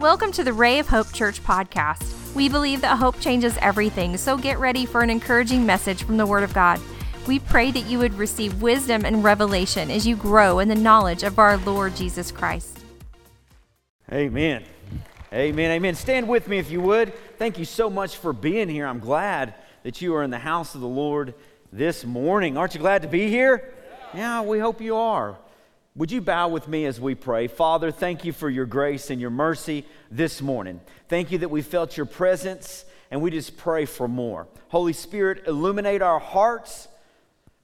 Welcome to the Ray of Hope Church podcast. We believe that hope changes everything, so get ready for an encouraging message from the Word of God. We pray that you would receive wisdom and revelation as you grow in the knowledge of our Lord Jesus Christ. Amen. Amen. Amen. Stand with me if you would. Thank you so much for being here. I'm glad that you are in the house of the Lord this morning. Aren't you glad to be here? Yeah, we hope you are. Would you bow with me as we pray? Father, thank you for your grace and your mercy this morning. Thank you that we felt your presence and we just pray for more. Holy Spirit, illuminate our hearts.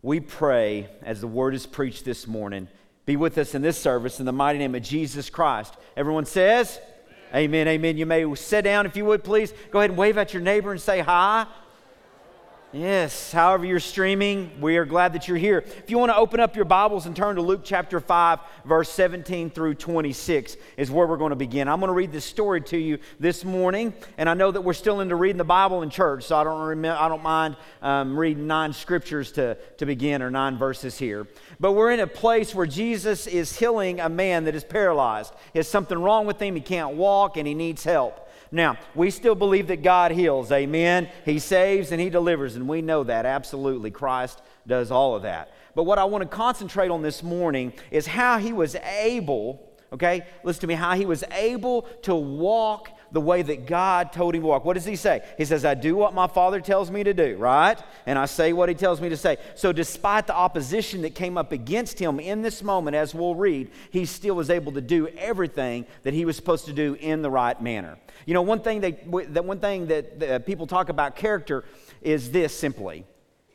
We pray as the word is preached this morning. Be with us in this service in the mighty name of Jesus Christ. Everyone says, Amen. Amen. amen. You may sit down if you would, please. Go ahead and wave at your neighbor and say hi. Yes, however you're streaming, we are glad that you're here. If you want to open up your Bibles and turn to Luke chapter 5, verse 17 through 26, is where we're going to begin. I'm going to read this story to you this morning, and I know that we're still into reading the Bible in church, so I don't, remember, I don't mind um, reading nine scriptures to, to begin or nine verses here. But we're in a place where Jesus is healing a man that is paralyzed. He has something wrong with him, he can't walk, and he needs help. Now, we still believe that God heals, amen? He saves and He delivers, and we know that absolutely. Christ does all of that. But what I want to concentrate on this morning is how He was able, okay? Listen to me, how He was able to walk the way that God told him to walk. What does he say? He says, I do what my Father tells me to do, right? And I say what he tells me to say. So, despite the opposition that came up against him in this moment, as we'll read, he still was able to do everything that he was supposed to do in the right manner. You know, one thing that, that one thing that, that uh, people talk about character is this simply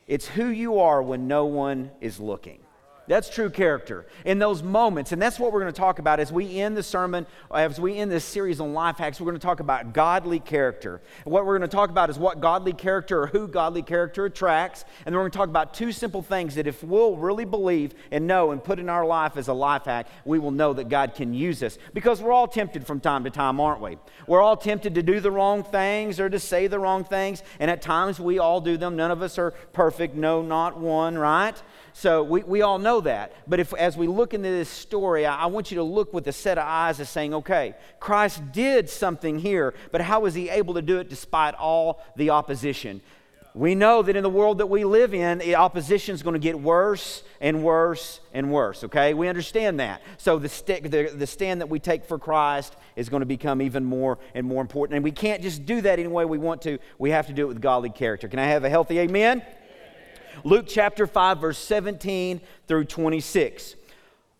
it's who you are when no one is looking. That's true character in those moments. And that's what we're going to talk about as we end the sermon, as we end this series on life hacks. We're going to talk about godly character. And what we're going to talk about is what godly character or who godly character attracts. And then we're going to talk about two simple things that if we'll really believe and know and put in our life as a life hack, we will know that God can use us. Because we're all tempted from time to time, aren't we? We're all tempted to do the wrong things or to say the wrong things. And at times we all do them. None of us are perfect. No, not one, right? So we, we all know that. But if, as we look into this story, I, I want you to look with a set of eyes of saying, okay, Christ did something here, but how was he able to do it despite all the opposition? We know that in the world that we live in, the opposition is going to get worse and worse and worse, okay? We understand that. So the, st- the, the stand that we take for Christ is going to become even more and more important. And we can't just do that any way we want to. We have to do it with godly character. Can I have a healthy amen? Luke chapter 5, verse 17 through 26.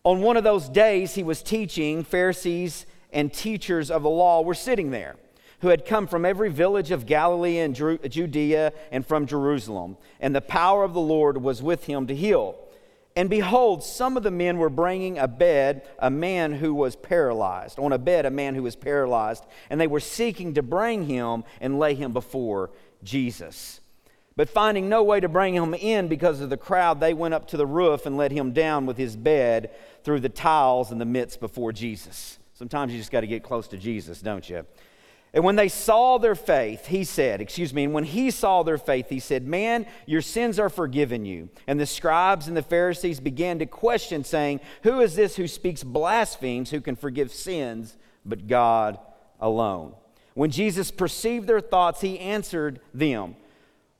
On one of those days, he was teaching, Pharisees and teachers of the law were sitting there, who had come from every village of Galilee and Judea and from Jerusalem. And the power of the Lord was with him to heal. And behold, some of the men were bringing a bed, a man who was paralyzed, on a bed, a man who was paralyzed, and they were seeking to bring him and lay him before Jesus. But finding no way to bring him in because of the crowd, they went up to the roof and let him down with his bed through the tiles in the midst before Jesus. Sometimes you just got to get close to Jesus, don't you? And when they saw their faith, he said, excuse me, and when he saw their faith, he said, Man, your sins are forgiven you. And the scribes and the Pharisees began to question, saying, Who is this who speaks blasphemies, who can forgive sins but God alone? When Jesus perceived their thoughts, he answered them.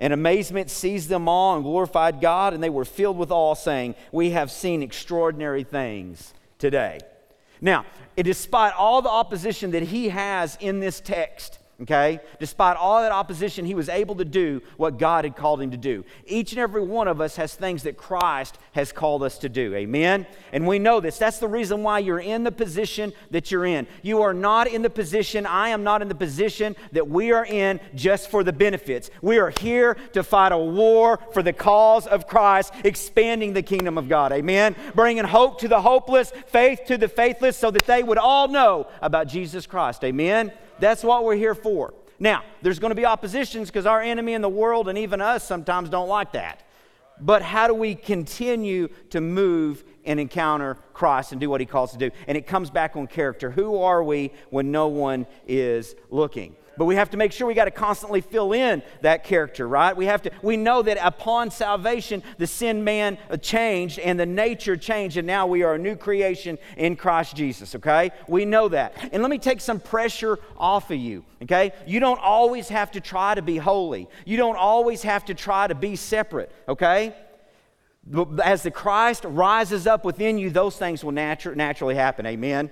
And amazement seized them all and glorified God, and they were filled with awe, saying, We have seen extraordinary things today. Now, despite all the opposition that he has in this text, okay? Despite all that opposition, he was able to do what God had called him to do. Each and every one of us has things that Christ has called us to do. Amen? And we know this. That's the reason why you're in the position that you're in. You are not in the position, I am not in the position that we are in just for the benefits. We are here to fight a war for the cause of Christ, expanding the kingdom of God. Amen? Bringing hope to the hopeless, faith to the faithless, so that they would all know about Jesus Christ. Amen? That's what we're here for. Now, there's going to be oppositions because our enemy in the world and even us sometimes don't like that. But how do we continue to move and encounter Christ and do what he calls to do? And it comes back on character. Who are we when no one is looking? But we have to make sure we got to constantly fill in that character, right? We have to we know that upon salvation the sin man changed and the nature changed and now we are a new creation in Christ Jesus, okay? We know that. And let me take some pressure off of you, okay? You don't always have to try to be holy. You don't always have to try to be separate, okay? As the Christ rises up within you, those things will natu- naturally happen. Amen.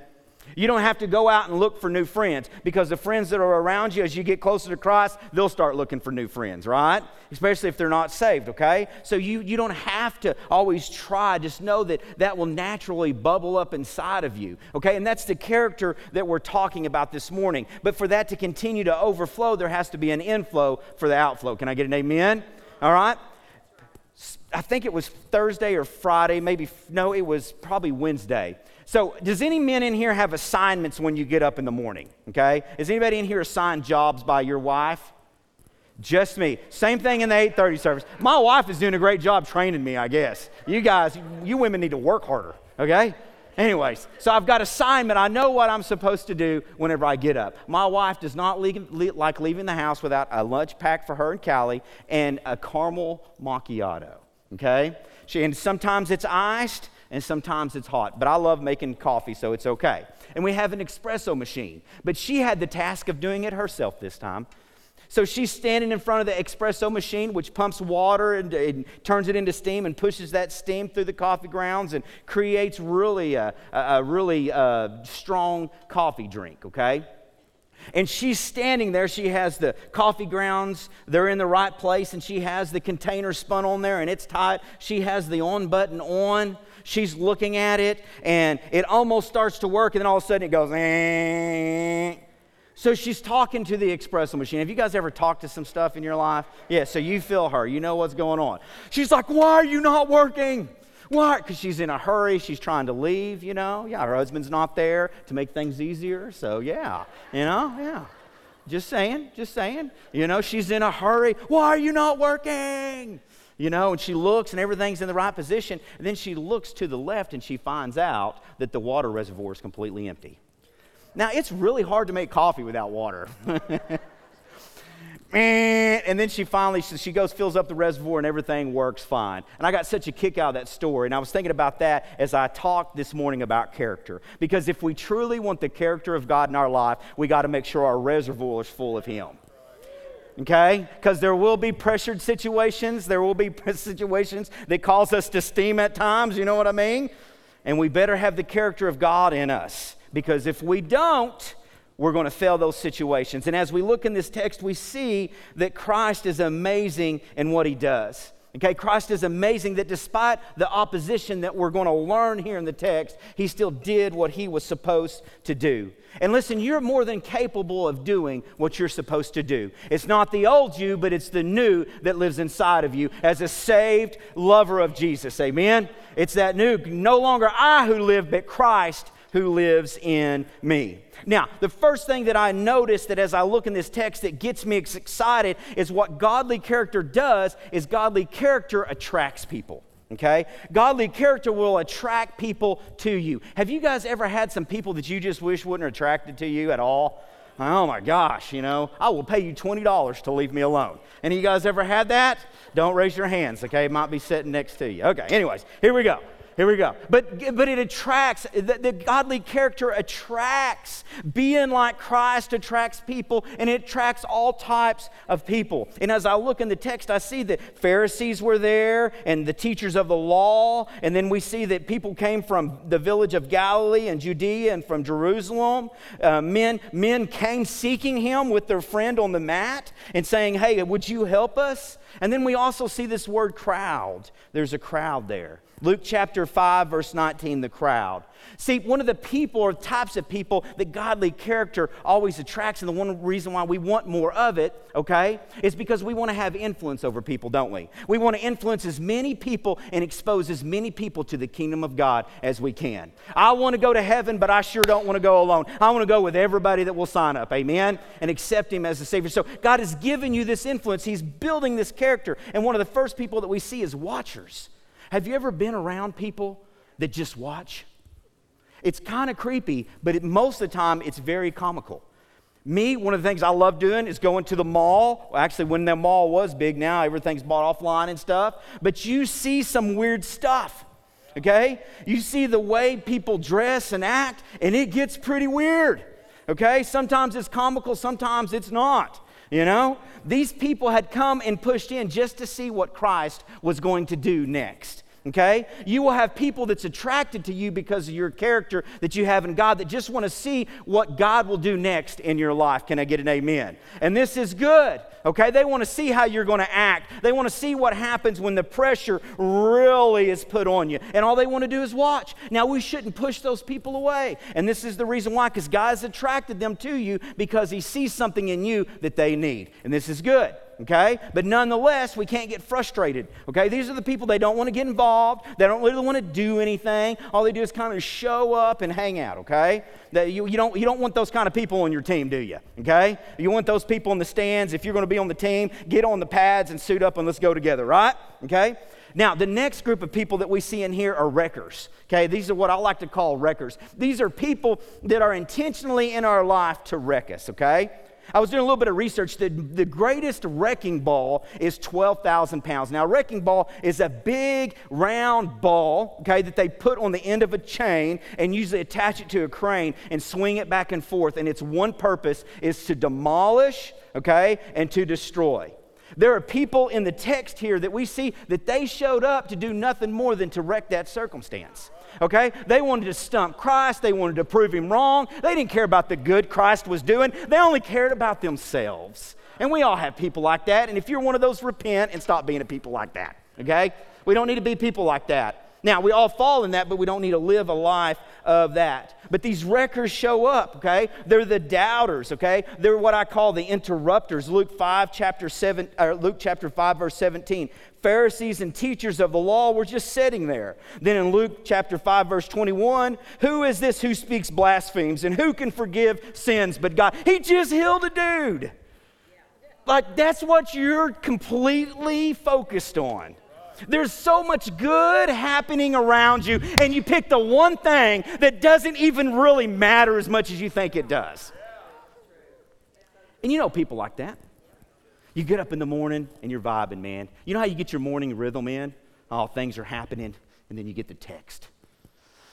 You don't have to go out and look for new friends because the friends that are around you, as you get closer to Christ, they'll start looking for new friends, right? Especially if they're not saved, okay? So you, you don't have to always try. Just know that that will naturally bubble up inside of you, okay? And that's the character that we're talking about this morning. But for that to continue to overflow, there has to be an inflow for the outflow. Can I get an amen? All right? I think it was Thursday or Friday, maybe, no, it was probably Wednesday. So, does any men in here have assignments when you get up in the morning? Okay? Is anybody in here assigned jobs by your wife? Just me. Same thing in the 8:30 service. My wife is doing a great job training me, I guess. You guys, you women need to work harder, okay? Anyways, so I've got assignment. I know what I'm supposed to do whenever I get up. My wife does not leave, like leaving the house without a lunch pack for her and Callie and a caramel macchiato. Okay? She, and sometimes it's iced, and sometimes it's hot. But I love making coffee, so it's okay. And we have an espresso machine. But she had the task of doing it herself this time. So she's standing in front of the espresso machine, which pumps water and, and, turns it into steam and pushes that steam through the coffee grounds and creates really a, a really uh, strong coffee drink, okay? And she's standing there. She has the coffee grounds, they're in the right place, and she has the container spun on there and it's tight. She has the on button on. She's looking at it and it almost starts to work, and then all of a sudden it goes, eh. So she's talking to the espresso machine. Have you guys ever talked to some stuff in your life? Yeah, so you feel her. You know what's going on. She's like, Why are you not working? Why? Because she's in a hurry. She's trying to leave, you know. Yeah, her husband's not there to make things easier. So, yeah, you know, yeah. Just saying, just saying. You know, she's in a hurry. Why are you not working? You know, and she looks and everything's in the right position. And then she looks to the left and she finds out that the water reservoir is completely empty. Now, it's really hard to make coffee without water. and then she finally she goes fills up the reservoir and everything works fine and i got such a kick out of that story and i was thinking about that as i talked this morning about character because if we truly want the character of god in our life we got to make sure our reservoir is full of him okay? Because there will be pressured situations, there will be situations that cause us to steam at times, you know what I mean? And we better have the character of God in us because if we don't, we're going to fail those situations. And as we look in this text, we see that Christ is amazing in what he does. Okay, Christ is amazing that despite the opposition that we're going to learn here in the text, he still did what he was supposed to do. And listen, you're more than capable of doing what you're supposed to do. It's not the old you, but it's the new that lives inside of you as a saved lover of Jesus. Amen? It's that new, no longer I who live, but Christ who lives in me. Now, the first thing that I notice that as I look in this text that gets me excited is what godly character does is godly character attracts people. Okay? Godly character will attract people to you. Have you guys ever had some people that you just wish wouldn't attracted to you at all? Oh my gosh, you know, I will pay you $20 to leave me alone. Any of you guys ever had that? Don't raise your hands, okay? It might be sitting next to you. Okay, anyways, here we go. Here we go. But, but it attracts, the, the godly character attracts. Being like Christ attracts people, and it attracts all types of people. And as I look in the text, I see that Pharisees were there and the teachers of the law. And then we see that people came from the village of Galilee and Judea and from Jerusalem. Uh, men, men came seeking him with their friend on the mat and saying, Hey, would you help us? And then we also see this word crowd. There's a crowd there. Luke chapter 5, verse 19, the crowd. See, one of the people or types of people that godly character always attracts, and the one reason why we want more of it, okay, is because we want to have influence over people, don't we? We want to influence as many people and expose as many people to the kingdom of God as we can. I want to go to heaven, but I sure don't want to go alone. I want to go with everybody that will sign up, amen, and accept Him as a Savior. So God has given you this influence, He's building this character. And one of the first people that we see is watchers. Have you ever been around people that just watch? It's kind of creepy, but it, most of the time it's very comical. Me, one of the things I love doing is going to the mall. Well, actually, when the mall was big, now everything's bought offline and stuff. But you see some weird stuff, okay? You see the way people dress and act, and it gets pretty weird, okay? Sometimes it's comical, sometimes it's not. You know, these people had come and pushed in just to see what Christ was going to do next. Okay? You will have people that's attracted to you because of your character that you have in God that just want to see what God will do next in your life. Can I get an amen? And this is good. Okay? They want to see how you're going to act. They want to see what happens when the pressure really is put on you. And all they want to do is watch. Now, we shouldn't push those people away. And this is the reason why, because God has attracted them to you because He sees something in you that they need. And this is good okay? But nonetheless, we can't get frustrated, okay? These are the people, they don't want to get involved. They don't really want to do anything. All they do is kind of show up and hang out, okay? That you, you, don't, you don't want those kind of people on your team, do you? Okay? You want those people in the stands. If you're going to be on the team, get on the pads and suit up and let's go together, right? Okay? Now, the next group of people that we see in here are wreckers. Okay, these are what I like to call wreckers. These are people that are intentionally in our life to wreck us, okay? I was doing a little bit of research. The, the greatest wrecking ball is 12,000 pounds. Now, a wrecking ball is a big round ball, okay, that they put on the end of a chain and usually attach it to a crane and swing it back and forth. And its one purpose is to demolish, okay, and to destroy. There are people in the text here that we see that they showed up to do nothing more than to wreck that circumstance okay? They wanted to stump Christ, they wanted to prove him wrong. They didn't care about the good Christ was doing, they only cared about themselves. And we all have people like that. And if you're one of those, repent and stop being a people like that, okay? We don't need to be people like that. Now, we all fall in that, but we don't need to live a life of that. But these wreckers show up, okay? They're the doubters, okay? They're what I call the interrupters. Luke 5, chapter 7, or Luke chapter 5, verse 17. Pharisees and teachers of the law were just sitting there. Then in Luke chapter 5, verse 21, who is this who speaks blasphemies and who can forgive sins but God? He just healed a dude. Like, that's what you're completely focused on. There's so much good happening around you, and you pick the one thing that doesn't even really matter as much as you think it does. And you know people like that. You get up in the morning and you're vibing, man. You know how you get your morning rhythm in? Oh, things are happening, and then you get the text.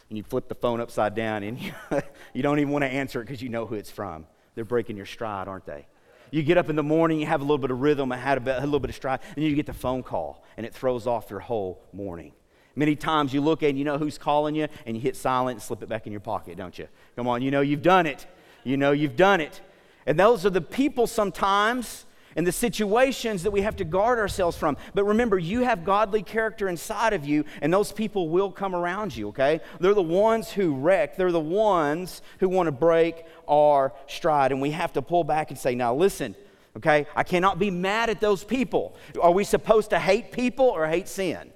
And you flip the phone upside down, and you, you don't even want to answer it because you know who it's from. They're breaking your stride, aren't they? You get up in the morning, you have a little bit of rhythm, a, a little bit of stride, and you get the phone call, and it throws off your whole morning. Many times you look and you know who's calling you, and you hit silent and slip it back in your pocket, don't you? Come on, you know you've done it. You know you've done it. And those are the people sometimes and the situations that we have to guard ourselves from. But remember, you have godly character inside of you, and those people will come around you, okay? They're the ones who wreck, they're the ones who want to break our stride. And we have to pull back and say, now listen, okay? I cannot be mad at those people. Are we supposed to hate people or hate sin?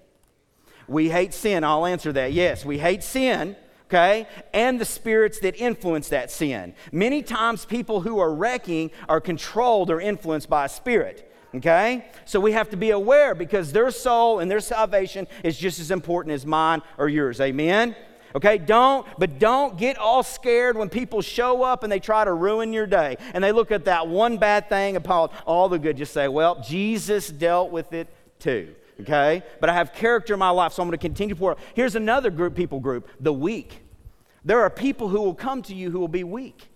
We hate sin. I'll answer that. Yes, we hate sin okay? And the spirits that influence that sin. Many times, people who are wrecking are controlled or influenced by a spirit. Okay? So we have to be aware because their soul and their salvation is just as important as mine or yours. Amen? Okay, don't, but don't get all scared when people show up and they try to ruin your day. And they look at that one bad thing upon all the good. Just say, well, Jesus dealt with it too okay? But I have character in my life, so I'm going to continue to pour. Here's another group, people group, the weak. There are people who will come to you who will be weak.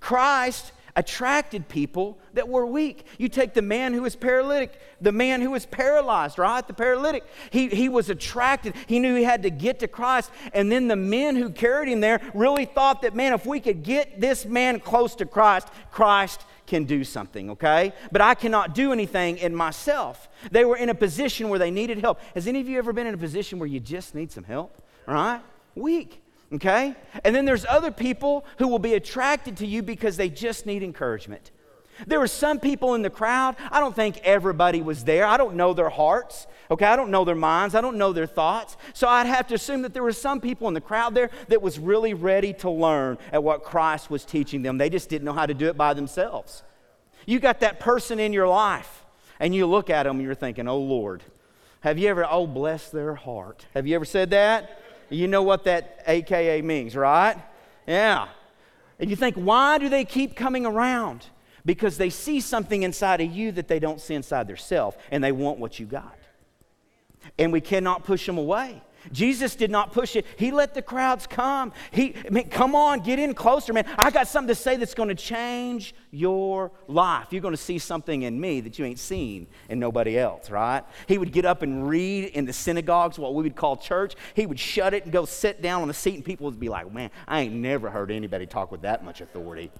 Christ attracted people that were weak. You take the man who was paralytic, the man who was paralyzed, right? The paralytic. He, he was attracted. He knew he had to get to Christ. And then the men who carried him there really thought that, man, if we could get this man close to Christ, Christ can do something, okay? But I cannot do anything in myself. They were in a position where they needed help. Has any of you ever been in a position where you just need some help? Right? Weak. Okay? And then there's other people who will be attracted to you because they just need encouragement. There were some people in the crowd. I don't think everybody was there. I don't know their hearts. Okay, I don't know their minds. I don't know their thoughts. So I'd have to assume that there were some people in the crowd there that was really ready to learn at what Christ was teaching them. They just didn't know how to do it by themselves. You got that person in your life, and you look at them and you're thinking, oh Lord, have you ever, oh, bless their heart? Have you ever said that? You know what that AKA means, right? Yeah. And you think, why do they keep coming around? Because they see something inside of you that they don't see inside themselves, and they want what you got and we cannot push them away. Jesus did not push it. He let the crowds come. He, I mean, come on, get in closer, man. I got something to say that's going to change your life. You're going to see something in me that you ain't seen in nobody else, right? He would get up and read in the synagogues, what we would call church. He would shut it and go sit down on the seat, and people would be like, man, I ain't never heard anybody talk with that much authority.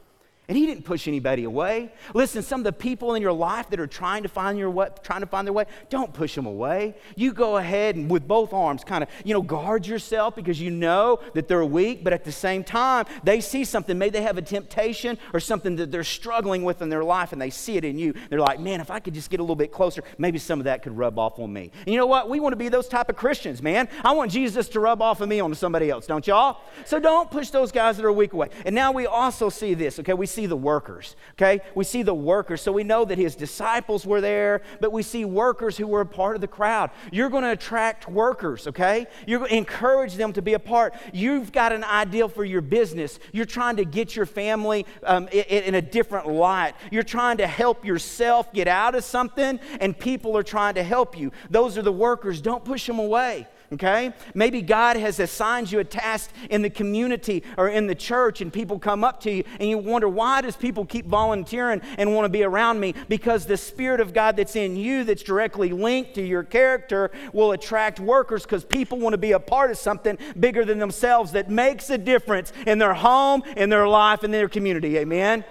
And he didn't push anybody away. Listen, some of the people in your life that are trying to find your way, trying to find their way, don't push them away. You go ahead and with both arms kind of, you know, guard yourself because you know that they're weak, but at the same time, they see something. Maybe they have a temptation or something that they're struggling with in their life and they see it in you. They're like, man, if I could just get a little bit closer, maybe some of that could rub off on me. And you know what? We want to be those type of Christians, man. I want Jesus to rub off of me onto somebody else, don't y'all? So don't push those guys that are weak away. And now we also see this, okay? We see the workers, okay? We see the workers. So we know that his disciples were there, but we see workers who were a part of the crowd. You're going to attract workers, okay? To encourage them to be a part. You've got an ideal for your business. You're trying to get your family um, in, in a different light. You're trying to help yourself get out of something, and people are trying to help you. Those are the workers. Don't push them away okay? Maybe God has assigned you a task in the community or in the church, and people come up to you and you wonder, why does people keep volunteering and want to be around me? Because the Spirit of God that's in you, that's directly linked to your character, will attract workers because people want to be a part of something bigger than themselves that makes a difference in their home, in their life, in their community. Amen?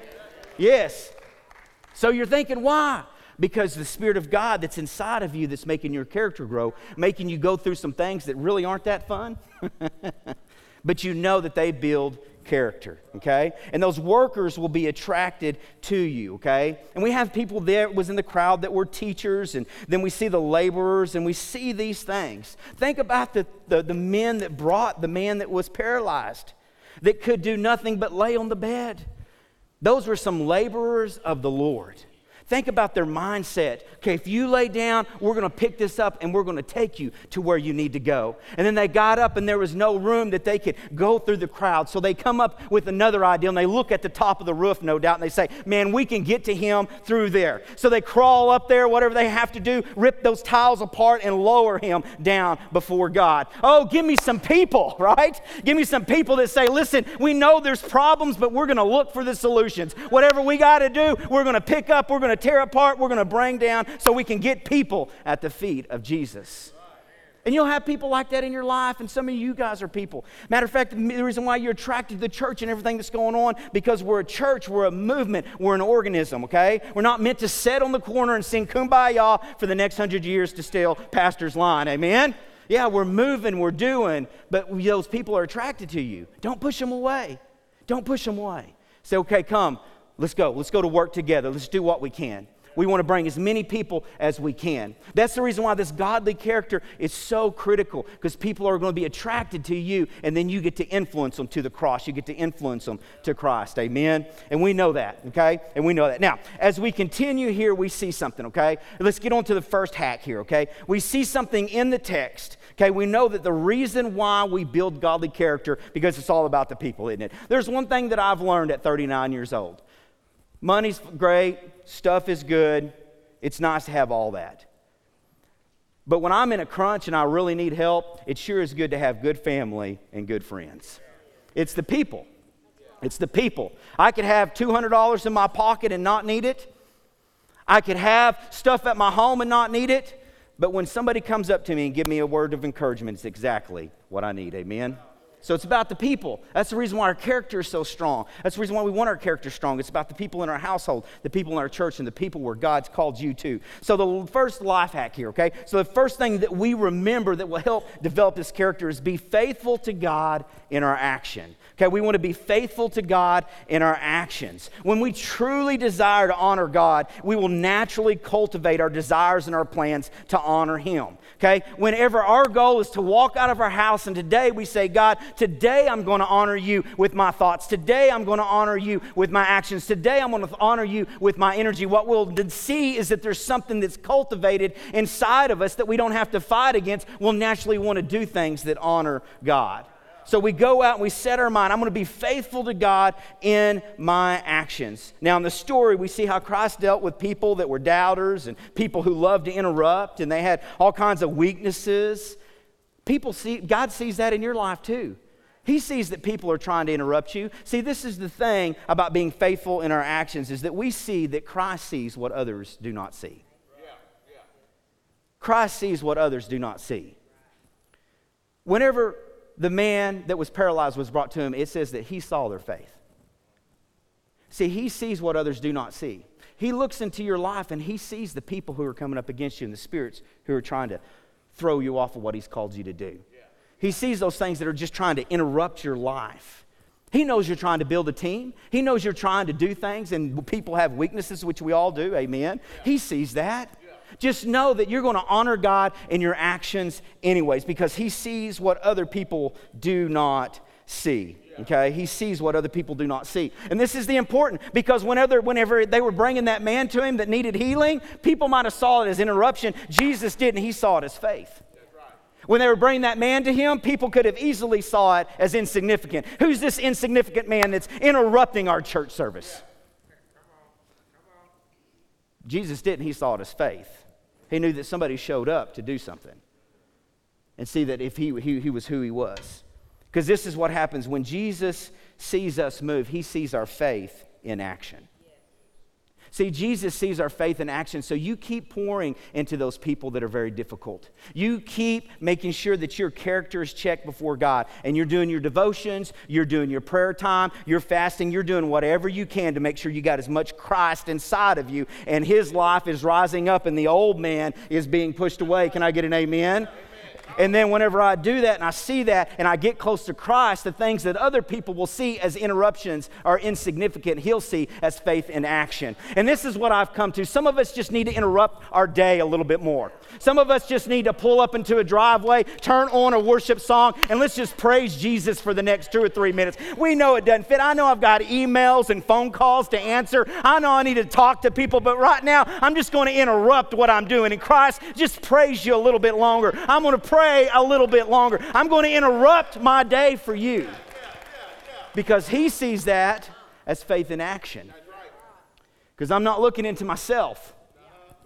Yes. So you're thinking, why? Because the Spirit of God that's inside of you that's making your character grow, making you go through some things that really aren't that fun, but you know that they build character, okay? And those workers will be attracted to you, okay? And we have people there was in the crowd that were teachers, and then we see the laborers, and we see these things. Think about the, the, the men that brought the man that was paralyzed, that could do nothing but lay on the bed. Those were some laborers of the Lord. Think about their mindset. Okay, if you lay down, we're going to pick this up and we're going to take you to where you need to go. And then they got up and there was no room that they could go through the crowd. So they come up with another idea and they look at the top of the roof, no doubt, and they say, Man, we can get to him through there. So they crawl up there, whatever they have to do, rip those tiles apart and lower him down before God. Oh, give me some people, right? Give me some people that say, Listen, we know there's problems, but we're going to look for the solutions. Whatever we got to do, we're going to pick up, we're going to tear apart, we're going to bring down so we can get people at the feet of Jesus. And you'll have people like that in your life, and some of you guys are people. Matter of fact, the reason why you're attracted to the church and everything that's going on, because we're a church, we're a movement, we're an organism, okay? We're not meant to sit on the corner and sing kumbaya for the next hundred years to steal pastor's line, amen? Yeah, we're moving, we're doing, but those people are attracted to you. Don't push them away. Don't push them away. Say, okay, come, Let's go. Let's go to work together. Let's do what we can. We want to bring as many people as we can. That's the reason why this godly character is so critical because people are going to be attracted to you and then you get to influence them to the cross. You get to influence them to Christ. Amen. And we know that, okay? And we know that. Now, as we continue here, we see something, okay? Let's get on to the first hack here, okay? We see something in the text. Okay, we know that the reason why we build godly character because it's all about the people, isn't it? There's one thing that I've learned at 39 years old. Money's great, stuff is good. It's nice to have all that. But when I'm in a crunch and I really need help, it sure is good to have good family and good friends. It's the people. It's the people. I could have $200 in my pocket and not need it. I could have stuff at my home and not need it. But when somebody comes up to me and give me a word of encouragement, it's exactly what I need. Amen. So it's about the people. That's the reason why our character is so strong. That's the reason why we want our character strong. It's about the people in our household, the people in our church, and the people where God's called you to. So the first life hack here, okay? So the first thing that we remember that will help develop this character is be faithful to God in our action. Okay, we want to be faithful to God in our actions. When we truly desire to honor God, we will naturally cultivate our desires and our plans to honor Him. Okay, whenever our goal is to walk out of our house and today we say, God, today I'm going to honor you with my thoughts. Today I'm going to honor you with my actions. Today I'm going to honor you with my energy. What we'll see is that there's something that's cultivated inside of us that we don't have to fight against. We'll naturally want to do things that honor God. So we go out and we set our mind, I'm going to be faithful to God in my actions. Now, in the story, we see how Christ dealt with people that were doubters and people who loved to interrupt and they had all kinds of weaknesses. People see, God sees that in your life too. He sees that people are trying to interrupt you. See, this is the thing about being faithful in our actions is that we see that Christ sees what others do not see. Christ sees what others do not see. Whenever the man that was paralyzed was brought to him, it says that he saw their faith. See, he sees what others do not see. He looks into your life and he sees the people who are coming up against you and the spirits who are trying to throw you off of what he's called you to do. He sees those things that are just trying to interrupt your life. He knows you're trying to build a team. He knows you're trying to do things, and people have weaknesses, which we all do. Amen. He sees that. Just know that you're going to honor God in your actions, anyways, because He sees what other people do not see. Okay, he sees what other people do not see. And this is the important because whenever, whenever they were bringing that man to him that needed healing, people might have saw it as interruption. Jesus didn't, he saw it as faith. When they were bringing that man to him, people could have easily saw it as insignificant. Who's this insignificant man that's interrupting our church service? Jesus didn't, he saw it as faith. He knew that somebody showed up to do something and see that if he, he, he was who he was. Because this is what happens when Jesus sees us move, he sees our faith in action. See, Jesus sees our faith in action, so you keep pouring into those people that are very difficult. You keep making sure that your character is checked before God, and you're doing your devotions, you're doing your prayer time, you're fasting, you're doing whatever you can to make sure you got as much Christ inside of you, and His life is rising up, and the old man is being pushed away. Can I get an amen? And then whenever I do that and I see that and I get close to Christ, the things that other people will see as interruptions are insignificant, he'll see as faith in action. And this is what I've come to. Some of us just need to interrupt our day a little bit more. Some of us just need to pull up into a driveway, turn on a worship song, and let's just praise Jesus for the next two or three minutes. We know it doesn't fit. I know I've got emails and phone calls to answer. I know I need to talk to people, but right now I'm just going to interrupt what I'm doing. And Christ, just praise you a little bit longer. I'm going to pray pray a little bit longer. I'm going to interrupt my day for you. Because he sees that as faith in action. Because I'm not looking into myself.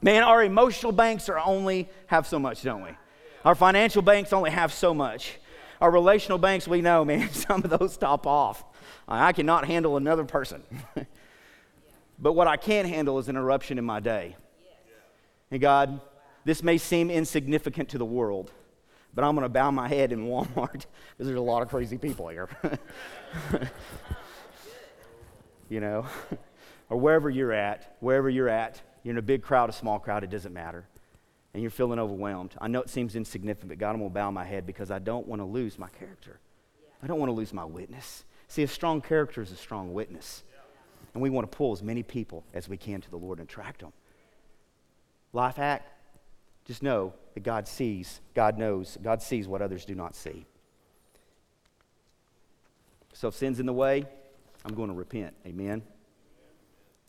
Man, our emotional banks are only have so much, don't we? Our financial banks only have so much. Our relational banks, we know, man, some of those top off. I cannot handle another person. but what I can handle is an interruption in my day. And God, this may seem insignificant to the world, but I'm going to bow my head in Walmart because there's a lot of crazy people here. you know, or wherever you're at, wherever you're at, you're in a big crowd, a small crowd, it doesn't matter. And you're feeling overwhelmed. I know it seems insignificant, but God, I'm going to bow my head because I don't want to lose my character. I don't want to lose my witness. See, a strong character is a strong witness. And we want to pull as many people as we can to the Lord and attract them. Life hack just know that God sees, God knows, God sees what others do not see. So if sin's in the way, I'm going to repent. Amen.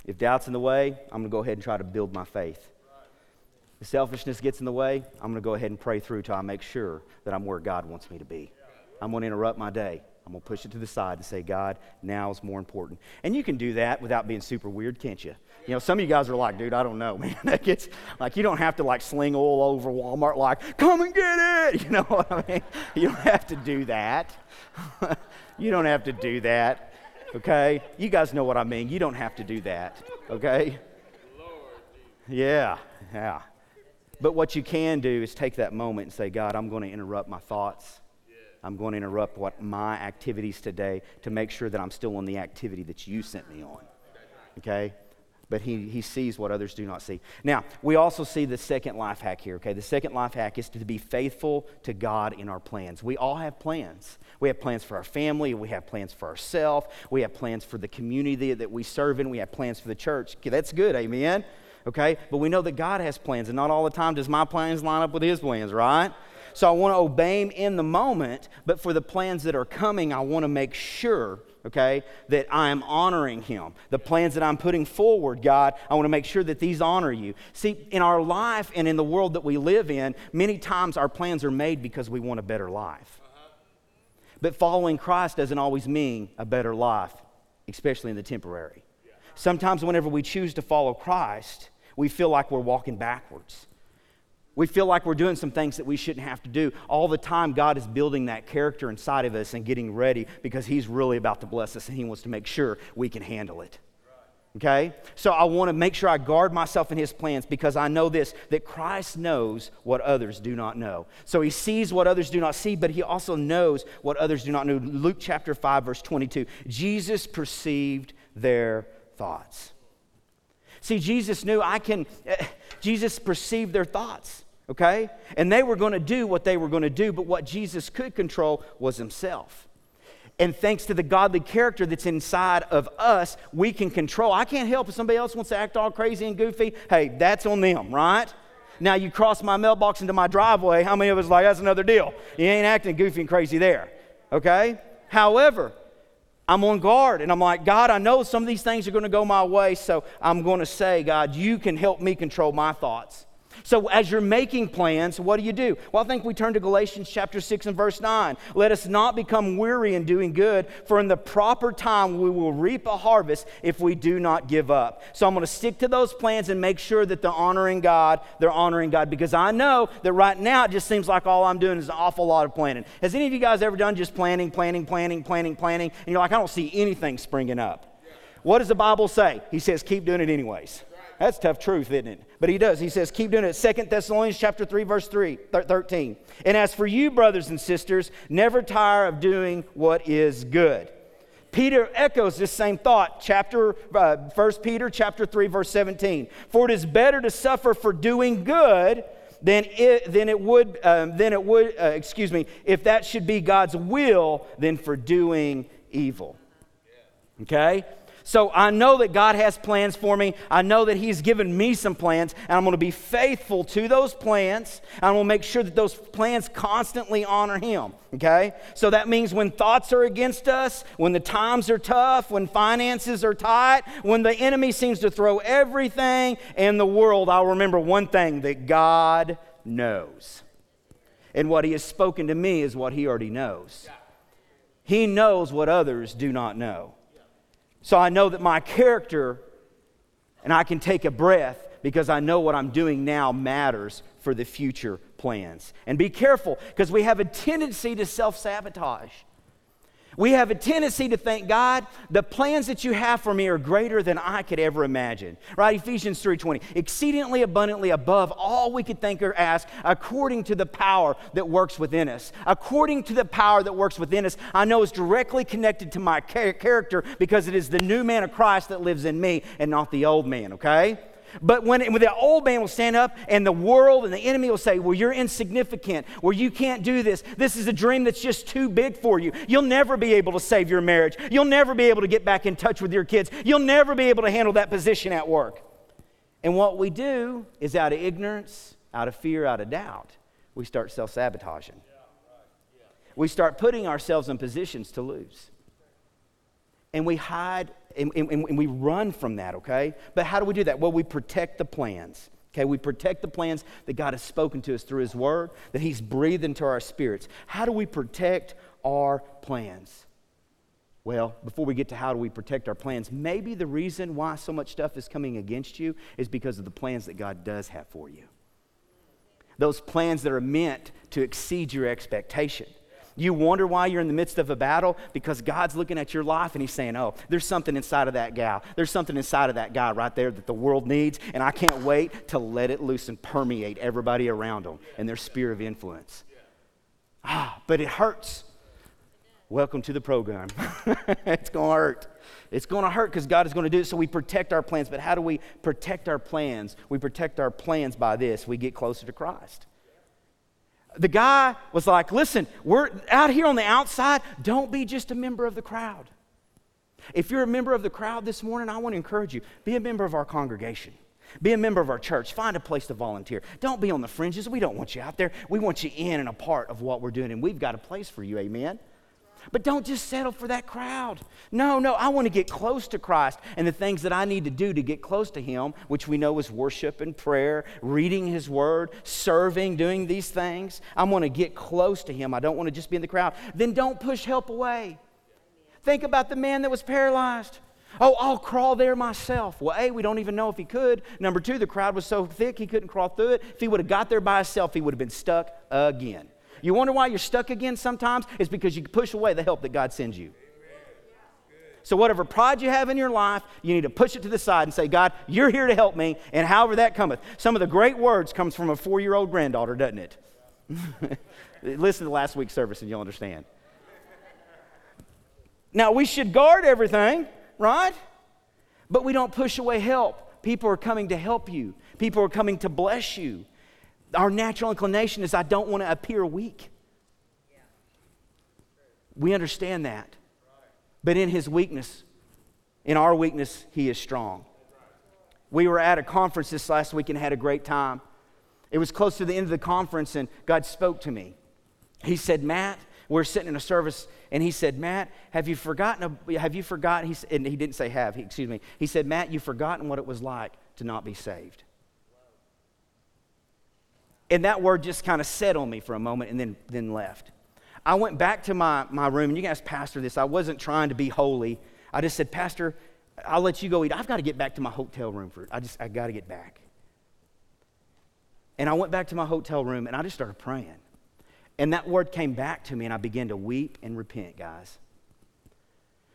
If doubt's in the way, I'm going to go ahead and try to build my faith. If selfishness gets in the way, I'm going to go ahead and pray through till I make sure that I'm where God wants me to be. I'm going to interrupt my day. I'm going to push it to the side and say, God, now is more important. And you can do that without being super weird, can't you? You know, some of you guys are like, dude, I don't know, man. That gets, like, you don't have to, like, sling oil over Walmart, like, come and get it. You know what I mean? You don't have to do that. you don't have to do that, okay? You guys know what I mean. You don't have to do that, okay? Yeah, yeah. But what you can do is take that moment and say, God, I'm going to interrupt my thoughts. I'm going to interrupt what my activities today to make sure that I'm still on the activity that you sent me on. Okay? But he, he sees what others do not see. Now, we also see the second life hack here, okay? The second life hack is to be faithful to God in our plans. We all have plans. We have plans for our family, we have plans for ourselves, we have plans for the community that we serve in, we have plans for the church. Okay, that's good, amen? Okay? But we know that God has plans, and not all the time does my plans line up with his plans, right? So I want to obey him in the moment, but for the plans that are coming, I want to make sure, okay, that I am honoring him. The plans that I'm putting forward, God, I want to make sure that these honor you. See, in our life and in the world that we live in, many times our plans are made because we want a better life. But following Christ doesn't always mean a better life, especially in the temporary. Sometimes, whenever we choose to follow Christ, we feel like we're walking backwards. We feel like we're doing some things that we shouldn't have to do. All the time, God is building that character inside of us and getting ready because He's really about to bless us and He wants to make sure we can handle it. Okay? So I want to make sure I guard myself in His plans because I know this that Christ knows what others do not know. So He sees what others do not see, but He also knows what others do not know. Luke chapter 5, verse 22. Jesus perceived their thoughts. See, Jesus knew I can, eh, Jesus perceived their thoughts okay? And they were going to do what they were going to do, but what Jesus could control was himself. And thanks to the godly character that's inside of us, we can control. I can't help if somebody else wants to act all crazy and goofy. Hey, that's on them, right? Now you cross my mailbox into my driveway. How many of us like that's another deal? You ain't acting goofy and crazy there, okay? However, I'm on guard and I'm like, God, I know some of these things are going to go my way, so I'm going to say, God, you can help me control my thoughts. So, as you're making plans, what do you do? Well, I think we turn to Galatians chapter 6 and verse 9. Let us not become weary in doing good, for in the proper time we will reap a harvest if we do not give up. So, I'm going to stick to those plans and make sure that they're honoring God. They're honoring God because I know that right now it just seems like all I'm doing is an awful lot of planning. Has any of you guys ever done just planning, planning, planning, planning, planning? And you're like, I don't see anything springing up. What does the Bible say? He says, keep doing it anyways. That's tough truth, isn't it? But he does. He says, keep doing it. Second Thessalonians chapter 3, verse 3, 13. And as for you, brothers and sisters, never tire of doing what is good. Peter echoes this same thought, chapter uh, 1 Peter chapter 3, verse 17. For it is better to suffer for doing good than it, than it would, um, than it would uh, excuse me, if that should be God's will, than for doing evil. Okay? So I know that God has plans for me. I know that He's given me some plans, and I'm going to be faithful to those plans. And I'm going to make sure that those plans constantly honor Him. Okay? So that means when thoughts are against us, when the times are tough, when finances are tight, when the enemy seems to throw everything in the world, I'll remember one thing that God knows. And what He has spoken to me is what He already knows. He knows what others do not know. So I know that my character, and I can take a breath because I know what I'm doing now matters for the future plans. And be careful because we have a tendency to self sabotage. We have a tendency to think, God, the plans that you have for me are greater than I could ever imagine. Right? Ephesians 3:20. Exceedingly abundantly above all we could think or ask, according to the power that works within us. According to the power that works within us, I know is directly connected to my character because it is the new man of Christ that lives in me and not the old man, okay? But when, when the old man will stand up and the world and the enemy will say, Well, you're insignificant, well, you can't do this. This is a dream that's just too big for you. You'll never be able to save your marriage. You'll never be able to get back in touch with your kids. You'll never be able to handle that position at work. And what we do is out of ignorance, out of fear, out of doubt, we start self sabotaging. We start putting ourselves in positions to lose. And we hide and, and, and we run from that, okay? But how do we do that? Well, we protect the plans. Okay, we protect the plans that God has spoken to us through His Word, that He's breathed into our spirits. How do we protect our plans? Well, before we get to how do we protect our plans, maybe the reason why so much stuff is coming against you is because of the plans that God does have for you. Those plans that are meant to exceed your expectation. You wonder why you're in the midst of a battle? Because God's looking at your life and He's saying, Oh, there's something inside of that gal. There's something inside of that guy right there that the world needs, and I can't wait to let it loose and permeate everybody around them and their sphere of influence. Ah, but it hurts. welcome to the program. it's going to hurt. It's going to hurt because God is going to do it. So we protect our plans. But how do we protect our plans? We protect our plans by this we get closer to Christ. The guy was like, listen, we're out here on the outside. Don't be just a member of the crowd. If you're a member of the crowd this morning, I want to encourage you be a member of our congregation. Be a member of our church. Find a place to volunteer. Don't be on the fringes. We don't want you out there. We want you in and a part of what we're doing, and we've got a place for you. Amen. But don't just settle for that crowd. No, no, I want to get close to Christ and the things that I need to do to get close to Him, which we know is worship and prayer, reading His Word, serving, doing these things. I want to get close to Him. I don't want to just be in the crowd. Then don't push help away. Think about the man that was paralyzed. Oh, I'll crawl there myself. Well, A, we don't even know if he could. Number two, the crowd was so thick he couldn't crawl through it. If he would have got there by himself, he would have been stuck again. You wonder why you're stuck again sometimes? It's because you push away the help that God sends you. So, whatever pride you have in your life, you need to push it to the side and say, God, you're here to help me, and however that cometh. Some of the great words comes from a four year old granddaughter, doesn't it? Listen to last week's service and you'll understand. Now, we should guard everything, right? But we don't push away help. People are coming to help you, people are coming to bless you our natural inclination is I don't want to appear weak. We understand that. But in his weakness, in our weakness, he is strong. We were at a conference this last week and had a great time. It was close to the end of the conference, and God spoke to me. He said, Matt, we're sitting in a service, and he said, Matt, have you forgotten? Have you forgotten? He, and he didn't say have, he, excuse me. He said, Matt, you've forgotten what it was like to not be saved. And that word just kind of set on me for a moment and then, then left. I went back to my, my room, and you can ask Pastor this. I wasn't trying to be holy. I just said, Pastor, I'll let you go eat. I've got to get back to my hotel room for I just I got to get back. And I went back to my hotel room and I just started praying. And that word came back to me and I began to weep and repent, guys.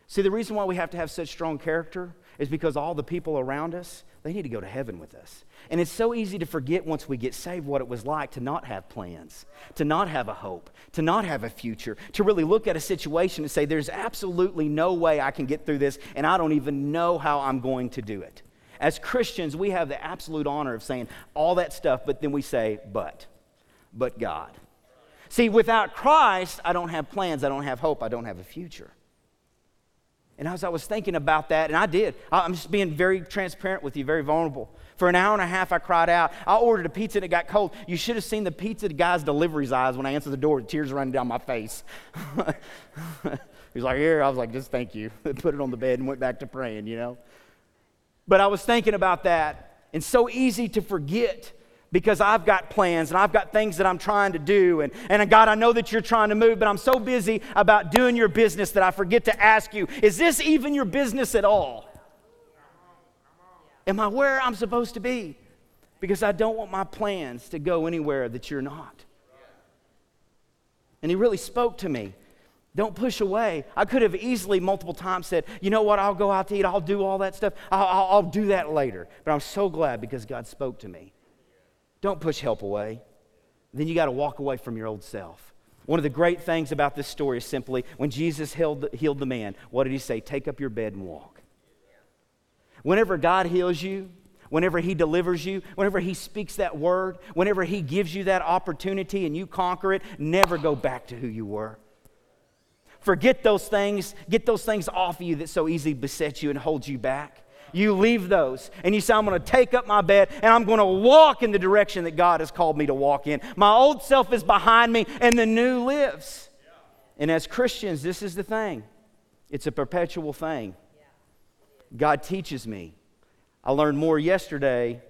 See, the reason why we have to have such strong character is because all the people around us, they need to go to heaven with us. And it's so easy to forget once we get saved what it was like to not have plans, to not have a hope, to not have a future, to really look at a situation and say, there's absolutely no way I can get through this, and I don't even know how I'm going to do it. As Christians, we have the absolute honor of saying all that stuff, but then we say, but, but God. See, without Christ, I don't have plans, I don't have hope, I don't have a future. And as I was thinking about that, and I did, I'm just being very transparent with you, very vulnerable. For an hour and a half, I cried out. I ordered a pizza and it got cold. You should have seen the pizza guy's delivery's eyes when I answered the door, tears running down my face. He's like, Here. I was like, Just thank you. Put it on the bed and went back to praying, you know? But I was thinking about that, and so easy to forget because I've got plans and I've got things that I'm trying to do. And, and uh, God, I know that you're trying to move, but I'm so busy about doing your business that I forget to ask you, is this even your business at all? Am I where I'm supposed to be? Because I don't want my plans to go anywhere that you're not. And he really spoke to me. Don't push away. I could have easily multiple times said, you know what, I'll go out to eat, I'll do all that stuff, I'll, I'll, I'll do that later. But I'm so glad because God spoke to me. Don't push help away. Then you got to walk away from your old self. One of the great things about this story is simply when Jesus healed, healed the man, what did he say? Take up your bed and walk. Whenever God heals you, whenever He delivers you, whenever He speaks that word, whenever He gives you that opportunity and you conquer it, never go back to who you were. Forget those things, get those things off of you that so easily beset you and hold you back you leave those and you say, I'm going to take up my bed and I'm going to walk in the direction that God has called me to walk in. My old self is behind me and the new lives. And as Christians, this is the thing it's a perpetual thing. God teaches me. I learned more yesterday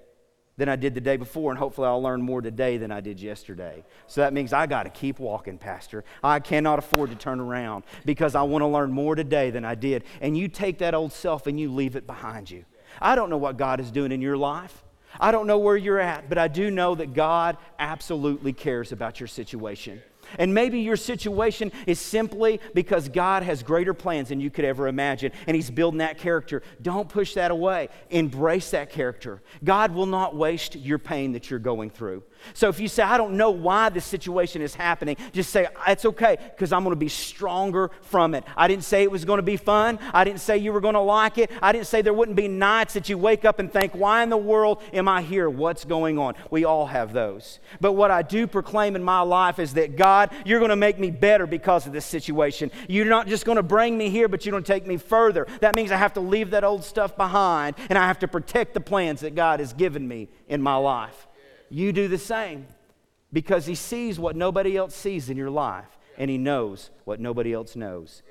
than I did the day before, and hopefully I'll learn more today than I did yesterday. So that means I got to keep walking, Pastor. I cannot afford to turn around because I want to learn more today than I did. And you take that old self and you leave it behind you. I don't know what God is doing in your life. I don't know where you're at, but I do know that God absolutely cares about your situation. And maybe your situation is simply because God has greater plans than you could ever imagine, and He's building that character. Don't push that away. Embrace that character. God will not waste your pain that you're going through. So if you say, I don't know why this situation is happening, just say, it's okay, because I'm going to be stronger from it. I didn't say it was going to be fun. I didn't say you were going to like it. I didn't say there wouldn't be nights that you wake up and think, why in the world am I here? What's going on? We all have those. But what I do proclaim in my life is that God, you're going to make me better because of this situation. You're not just going to bring me here, but you're going to take me further. That means I have to leave that old stuff behind and I have to protect the plans that God has given me in my life. You do the same because He sees what nobody else sees in your life and He knows what nobody else knows.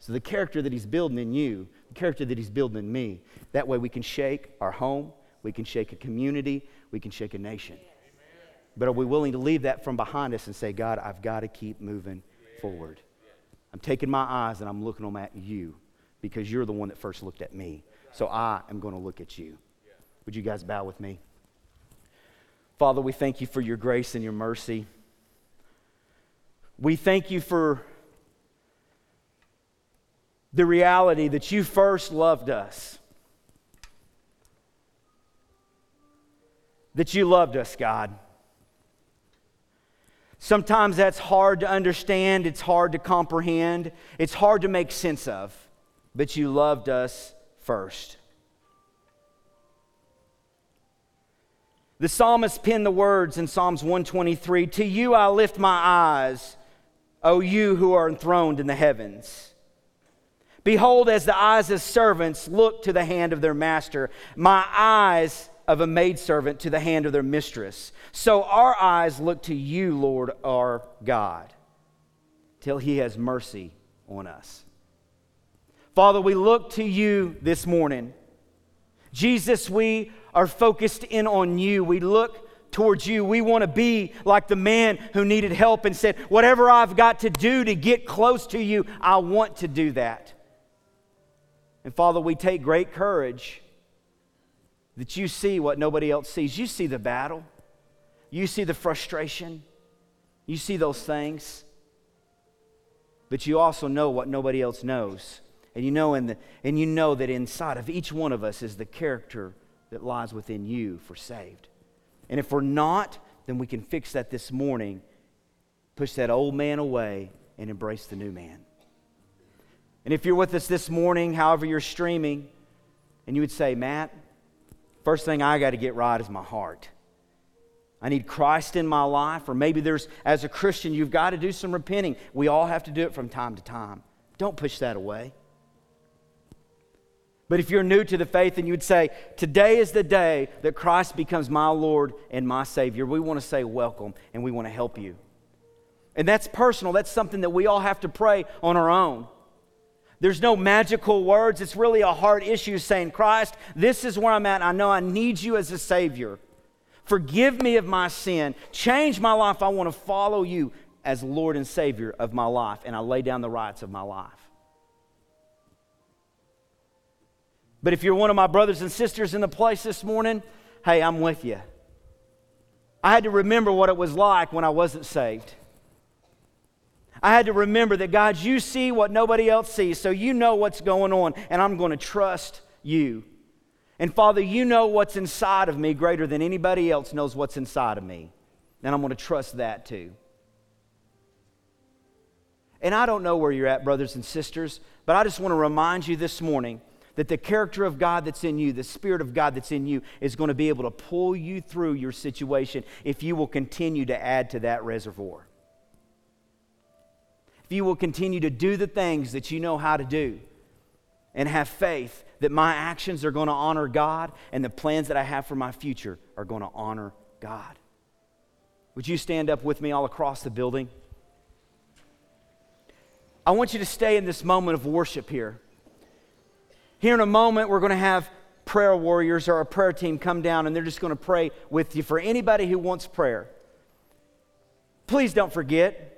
So, the character that He's building in you, the character that He's building in me, that way we can shake our home, we can shake a community, we can shake a nation. But are we willing to leave that from behind us and say, God, I've got to keep moving forward? I'm taking my eyes and I'm looking them at you because you're the one that first looked at me. So I am going to look at you. Would you guys bow with me? Father, we thank you for your grace and your mercy. We thank you for the reality that you first loved us. That you loved us, God. Sometimes that's hard to understand, it's hard to comprehend, it's hard to make sense of, but you loved us first. The psalmist penned the words in Psalms 123 To you I lift my eyes, O you who are enthroned in the heavens. Behold, as the eyes of servants look to the hand of their master, my eyes of a maidservant to the hand of their mistress. So our eyes look to you, Lord our God, till he has mercy on us. Father, we look to you this morning. Jesus, we are focused in on you. We look towards you. We want to be like the man who needed help and said, Whatever I've got to do to get close to you, I want to do that. And Father, we take great courage that you see what nobody else sees. You see the battle, you see the frustration, you see those things, but you also know what nobody else knows. And you know, in the, and you know that inside of each one of us is the character that lies within you for saved. And if we're not, then we can fix that this morning, push that old man away, and embrace the new man. And if you're with us this morning, however you're streaming, and you would say, Matt, first thing I got to get right is my heart. I need Christ in my life, or maybe there's, as a Christian, you've got to do some repenting. We all have to do it from time to time. Don't push that away. But if you're new to the faith and you'd say, Today is the day that Christ becomes my Lord and my Savior, we want to say welcome and we want to help you. And that's personal. That's something that we all have to pray on our own. There's no magical words. It's really a hard issue saying, Christ, this is where I'm at. I know I need you as a Savior. Forgive me of my sin. Change my life. I want to follow you as Lord and Savior of my life. And I lay down the rights of my life. But if you're one of my brothers and sisters in the place this morning, hey, I'm with you. I had to remember what it was like when I wasn't saved. I had to remember that, God, you see what nobody else sees, so you know what's going on, and I'm going to trust you. And Father, you know what's inside of me greater than anybody else knows what's inside of me. And I'm going to trust that too. And I don't know where you're at, brothers and sisters, but I just want to remind you this morning that the character of God that's in you, the Spirit of God that's in you, is going to be able to pull you through your situation if you will continue to add to that reservoir. If you will continue to do the things that you know how to do and have faith that my actions are going to honor God and the plans that I have for my future are going to honor God. Would you stand up with me all across the building? I want you to stay in this moment of worship here. Here in a moment, we're going to have prayer warriors or a prayer team come down and they're just going to pray with you for anybody who wants prayer. Please don't forget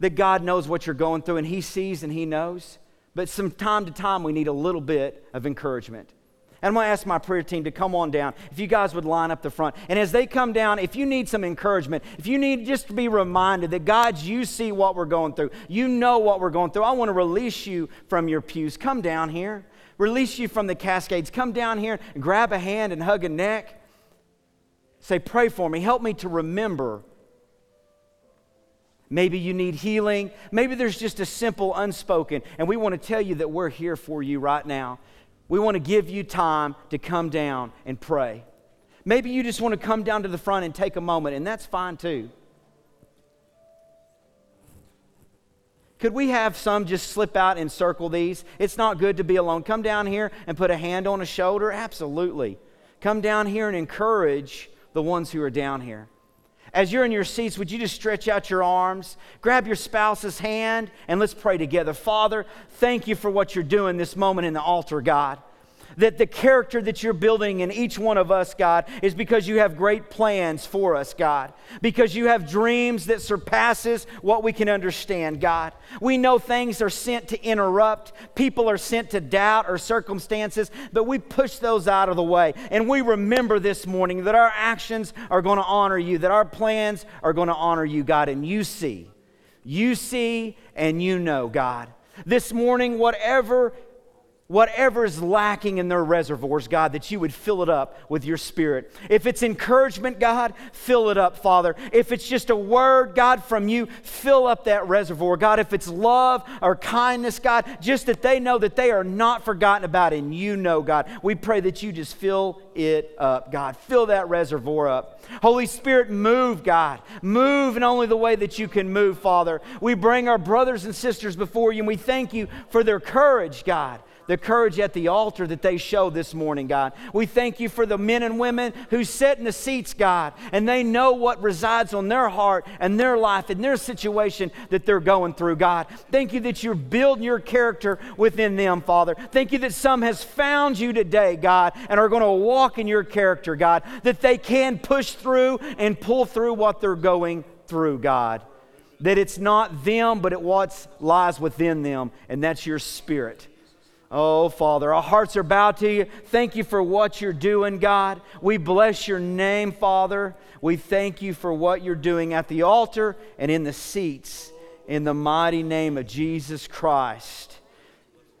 that God knows what you're going through and He sees and He knows. But from time to time, we need a little bit of encouragement. And I'm going to ask my prayer team to come on down. If you guys would line up the front. And as they come down, if you need some encouragement, if you need just to be reminded that God, you see what we're going through, you know what we're going through, I want to release you from your pews. Come down here. Release you from the cascades. Come down here and grab a hand and hug a neck. Say, pray for me. Help me to remember. Maybe you need healing. Maybe there's just a simple unspoken. And we want to tell you that we're here for you right now. We want to give you time to come down and pray. Maybe you just want to come down to the front and take a moment, and that's fine too. Could we have some just slip out and circle these? It's not good to be alone. Come down here and put a hand on a shoulder? Absolutely. Come down here and encourage the ones who are down here. As you're in your seats, would you just stretch out your arms, grab your spouse's hand, and let's pray together. Father, thank you for what you're doing this moment in the altar, God that the character that you're building in each one of us, God, is because you have great plans for us, God. Because you have dreams that surpasses what we can understand, God. We know things are sent to interrupt, people are sent to doubt or circumstances, but we push those out of the way. And we remember this morning that our actions are going to honor you, that our plans are going to honor you, God, and you see. You see and you know, God. This morning, whatever whatever is lacking in their reservoirs, God, that you would fill it up with your spirit. If it's encouragement, God, fill it up, Father. If it's just a word, God, from you, fill up that reservoir. God, if it's love or kindness, God, just that they know that they are not forgotten about and you know, God. We pray that you just fill it up, God. Fill that reservoir up. Holy Spirit, move, God. Move in only the way that you can move, Father. We bring our brothers and sisters before you and we thank you for their courage, God the courage at the altar that they show this morning, God. We thank you for the men and women who sit in the seats, God, and they know what resides on their heart and their life and their situation that they're going through, God. Thank you that you're building your character within them, Father. Thank you that some has found you today, God, and are going to walk in your character, God, that they can push through and pull through what they're going through, God. That it's not them, but it what lies within them, and that's your spirit. Oh, Father, our hearts are bowed to you. Thank you for what you're doing, God. We bless your name, Father. We thank you for what you're doing at the altar and in the seats. In the mighty name of Jesus Christ.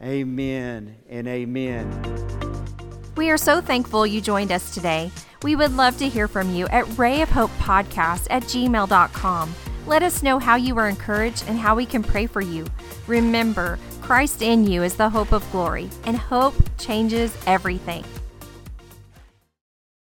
Amen and amen. We are so thankful you joined us today. We would love to hear from you at Ray of Hope Podcast at gmail.com. Let us know how you were encouraged and how we can pray for you. Remember, Christ in you is the hope of glory, and hope changes everything.